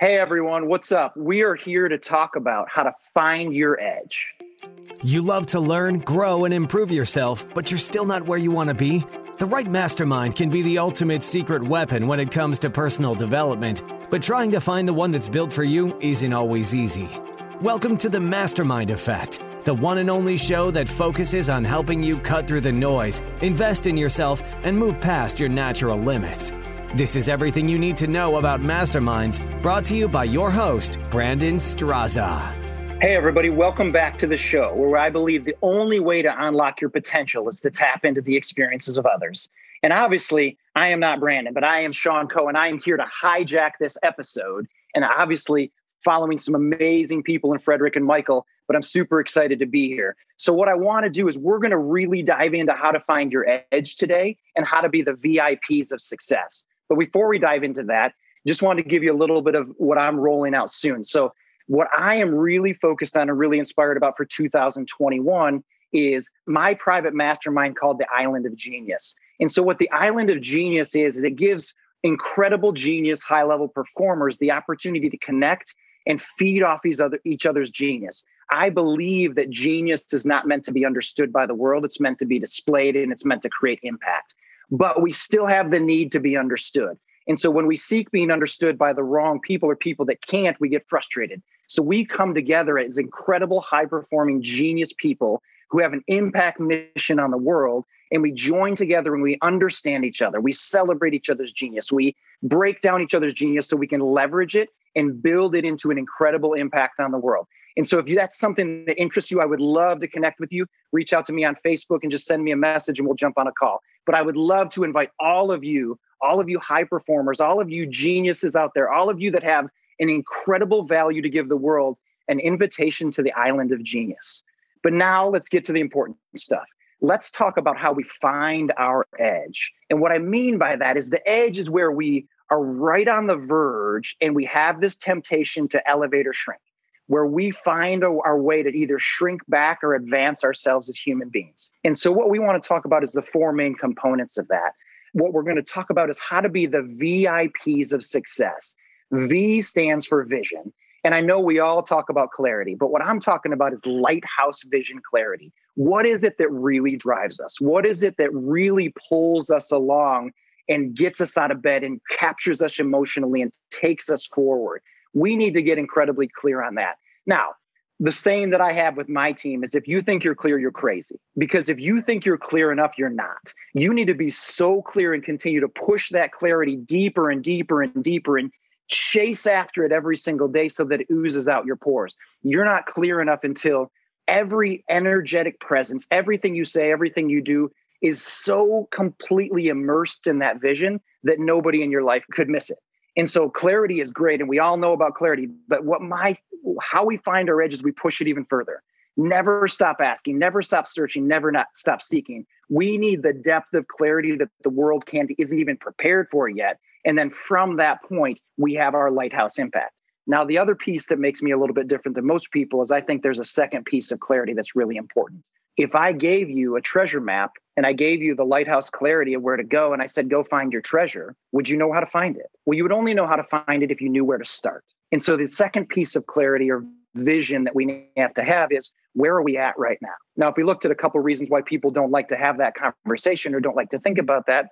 Hey everyone, what's up? We are here to talk about how to find your edge. You love to learn, grow, and improve yourself, but you're still not where you want to be? The right mastermind can be the ultimate secret weapon when it comes to personal development, but trying to find the one that's built for you isn't always easy. Welcome to the Mastermind Effect, the one and only show that focuses on helping you cut through the noise, invest in yourself, and move past your natural limits. This is everything you need to know about masterminds, brought to you by your host, Brandon Straza. Hey, everybody, welcome back to the show where I believe the only way to unlock your potential is to tap into the experiences of others. And obviously, I am not Brandon, but I am Sean Coe. I am here to hijack this episode and obviously following some amazing people in Frederick and Michael, but I'm super excited to be here. So, what I want to do is we're going to really dive into how to find your edge today and how to be the VIPs of success. But before we dive into that, just wanted to give you a little bit of what I'm rolling out soon. So, what I am really focused on and really inspired about for 2021 is my private mastermind called the Island of Genius. And so, what the Island of Genius is, is it gives incredible genius, high level performers the opportunity to connect and feed off each, other, each other's genius. I believe that genius is not meant to be understood by the world, it's meant to be displayed and it's meant to create impact but we still have the need to be understood. And so when we seek being understood by the wrong people or people that can't, we get frustrated. So we come together as incredible, high performing, genius people who have an impact mission on the world. And we join together and we understand each other. We celebrate each other's genius. We break down each other's genius so we can leverage it and build it into an incredible impact on the world. And so if you, that's something that interests you, I would love to connect with you. Reach out to me on Facebook and just send me a message and we'll jump on a call. But I would love to invite all of you, all of you high performers, all of you geniuses out there, all of you that have an incredible value to give the world, an invitation to the island of genius. But now let's get to the important stuff. Let's talk about how we find our edge. And what I mean by that is the edge is where we are right on the verge and we have this temptation to elevate or shrink where we find our way to either shrink back or advance ourselves as human beings. And so, what we want to talk about is the four main components of that. What we're going to talk about is how to be the VIPs of success. V stands for vision. And I know we all talk about clarity, but what I'm talking about is lighthouse vision clarity. What is it that really drives us? What is it that really pulls us along and gets us out of bed and captures us emotionally and takes us forward? We need to get incredibly clear on that. Now, the saying that I have with my team is if you think you're clear, you're crazy. Because if you think you're clear enough, you're not. You need to be so clear and continue to push that clarity deeper and deeper and deeper and chase after it every single day so that it oozes out your pores. You're not clear enough until every energetic presence, everything you say, everything you do is so completely immersed in that vision that nobody in your life could miss it. And so clarity is great, and we all know about clarity. But what my how we find our edge is we push it even further. Never stop asking, never stop searching, never not stop seeking. We need the depth of clarity that the world can't isn't even prepared for yet. And then from that point, we have our lighthouse impact. Now, the other piece that makes me a little bit different than most people is I think there's a second piece of clarity that's really important. If I gave you a treasure map and I gave you the lighthouse clarity of where to go, and I said, go find your treasure, would you know how to find it? Well, you would only know how to find it if you knew where to start. And so the second piece of clarity or vision that we have to have is where are we at right now? Now, if we looked at a couple of reasons why people don't like to have that conversation or don't like to think about that,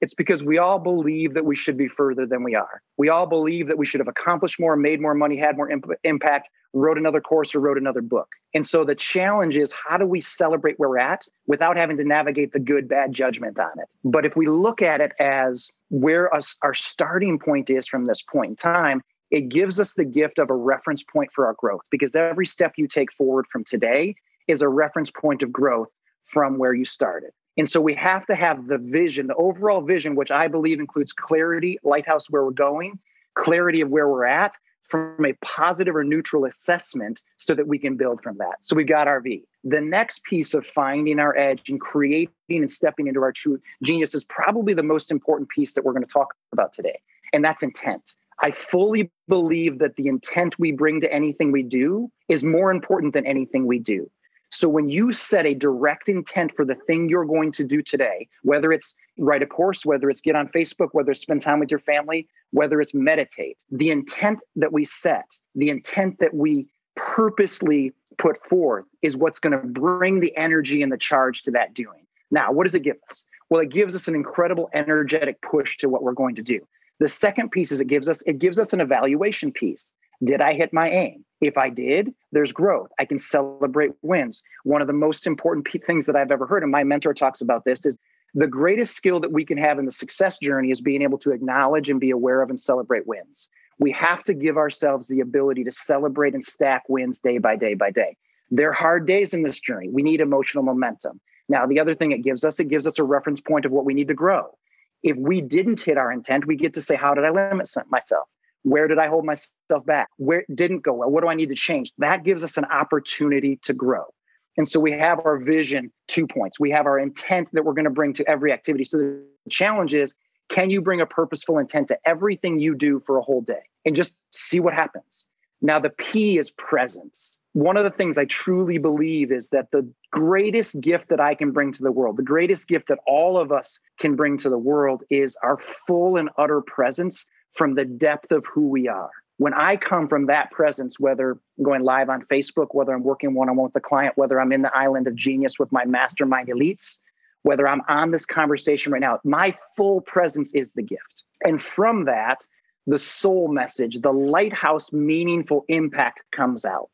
it's because we all believe that we should be further than we are. We all believe that we should have accomplished more, made more money, had more imp- impact, wrote another course, or wrote another book. And so the challenge is how do we celebrate where we're at without having to navigate the good, bad judgment on it? But if we look at it as where us, our starting point is from this point in time, it gives us the gift of a reference point for our growth because every step you take forward from today is a reference point of growth from where you started. And so we have to have the vision, the overall vision, which I believe includes clarity, lighthouse where we're going, clarity of where we're at from a positive or neutral assessment so that we can build from that. So we've got our V. The next piece of finding our edge and creating and stepping into our true genius is probably the most important piece that we're going to talk about today. And that's intent. I fully believe that the intent we bring to anything we do is more important than anything we do. So when you set a direct intent for the thing you're going to do today, whether it's write a course, whether it's get on Facebook, whether it's spend time with your family, whether it's meditate, the intent that we set, the intent that we purposely put forth is what's going to bring the energy and the charge to that doing. Now, what does it give us? Well, it gives us an incredible energetic push to what we're going to do. The second piece is it gives us it gives us an evaluation piece. Did I hit my aim? If I did, there's growth. I can celebrate wins. One of the most important p- things that I've ever heard, and my mentor talks about this, is the greatest skill that we can have in the success journey is being able to acknowledge and be aware of and celebrate wins. We have to give ourselves the ability to celebrate and stack wins day by day by day. There are hard days in this journey. We need emotional momentum. Now, the other thing it gives us, it gives us a reference point of what we need to grow. If we didn't hit our intent, we get to say, how did I limit myself? Where did I hold myself back? Where didn't go well? What do I need to change? That gives us an opportunity to grow. And so we have our vision two points. We have our intent that we're going to bring to every activity. So the challenge is can you bring a purposeful intent to everything you do for a whole day and just see what happens? Now, the P is presence. One of the things I truly believe is that the greatest gift that I can bring to the world, the greatest gift that all of us can bring to the world is our full and utter presence from the depth of who we are. When I come from that presence, whether I'm going live on Facebook, whether I'm working one on one with the client, whether I'm in the island of genius with my mastermind elites, whether I'm on this conversation right now, my full presence is the gift. And from that, the soul message, the lighthouse meaningful impact comes out.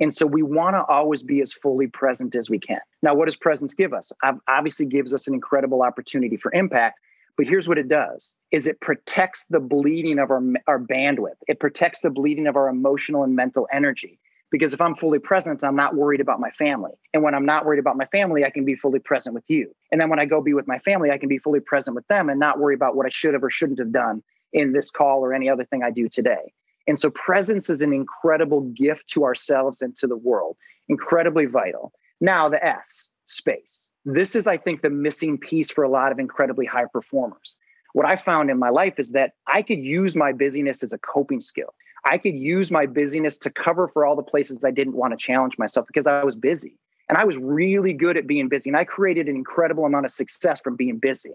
And so we want to always be as fully present as we can. Now, what does presence give us? Obviously gives us an incredible opportunity for impact, but here's what it does is it protects the bleeding of our, our bandwidth. It protects the bleeding of our emotional and mental energy. Because if I'm fully present, I'm not worried about my family. And when I'm not worried about my family, I can be fully present with you. And then when I go be with my family, I can be fully present with them and not worry about what I should have or shouldn't have done in this call or any other thing I do today. And so presence is an incredible gift to ourselves and to the world, incredibly vital. Now, the S, space. This is, I think, the missing piece for a lot of incredibly high performers. What I found in my life is that I could use my busyness as a coping skill. I could use my busyness to cover for all the places I didn't want to challenge myself because I was busy. And I was really good at being busy. And I created an incredible amount of success from being busy.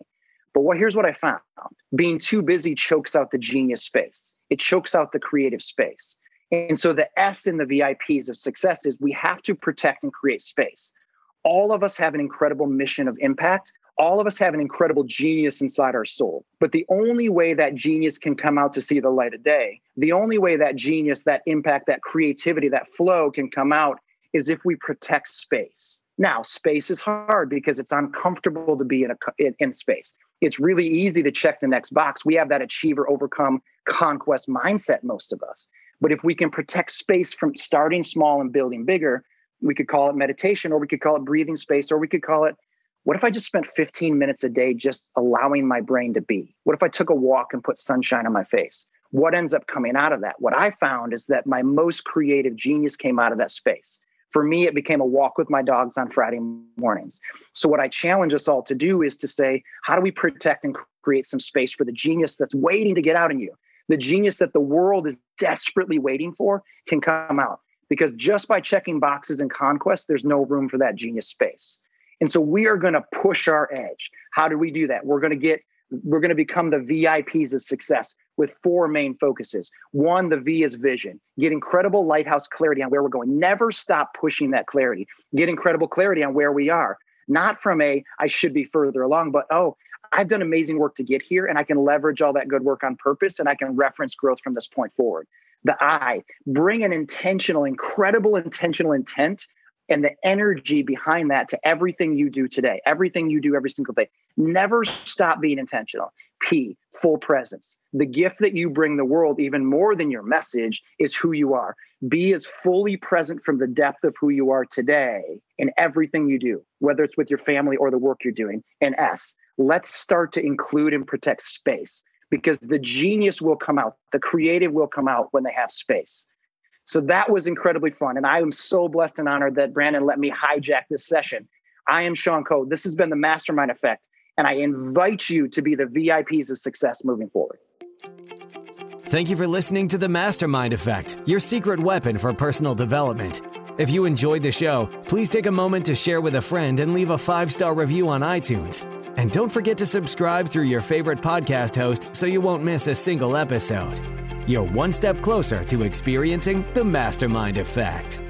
But what here's what I found being too busy chokes out the genius space, it chokes out the creative space. And so the S in the VIPs of success is we have to protect and create space. All of us have an incredible mission of impact. All of us have an incredible genius inside our soul. But the only way that genius can come out to see the light of day, the only way that genius, that impact, that creativity, that flow can come out is if we protect space. Now, space is hard because it's uncomfortable to be in a in, in, space. It's really easy to check the next box. We have that achiever overcome conquest mindset most of us. But if we can protect space from starting small and building bigger, we could call it meditation or we could call it breathing space or we could call it what if I just spent 15 minutes a day just allowing my brain to be? What if I took a walk and put sunshine on my face? What ends up coming out of that? What I found is that my most creative genius came out of that space. For me, it became a walk with my dogs on Friday mornings. So, what I challenge us all to do is to say, how do we protect and create some space for the genius that's waiting to get out in you? The genius that the world is desperately waiting for can come out. Because just by checking boxes and conquest, there's no room for that genius space. And so we are going to push our edge. How do we do that? We're going to get we're going to become the VIPs of success with four main focuses. One, the V is vision. Get incredible lighthouse clarity on where we're going. Never stop pushing that clarity. Get incredible clarity on where we are. Not from a, I should be further along, but oh, I've done amazing work to get here and I can leverage all that good work on purpose and I can reference growth from this point forward. The I, bring an intentional, incredible intentional intent and the energy behind that to everything you do today, everything you do every single day. Never stop being intentional. P, full presence. The gift that you bring the world, even more than your message, is who you are. Be as fully present from the depth of who you are today in everything you do, whether it's with your family or the work you're doing. And S, let's start to include and protect space because the genius will come out, the creative will come out when they have space. So that was incredibly fun. And I am so blessed and honored that Brandon let me hijack this session. I am Sean Coe. This has been the Mastermind Effect. And I invite you to be the VIPs of success moving forward. Thank you for listening to the Mastermind Effect, your secret weapon for personal development. If you enjoyed the show, please take a moment to share with a friend and leave a five star review on iTunes. And don't forget to subscribe through your favorite podcast host so you won't miss a single episode. You're one step closer to experiencing the mastermind effect.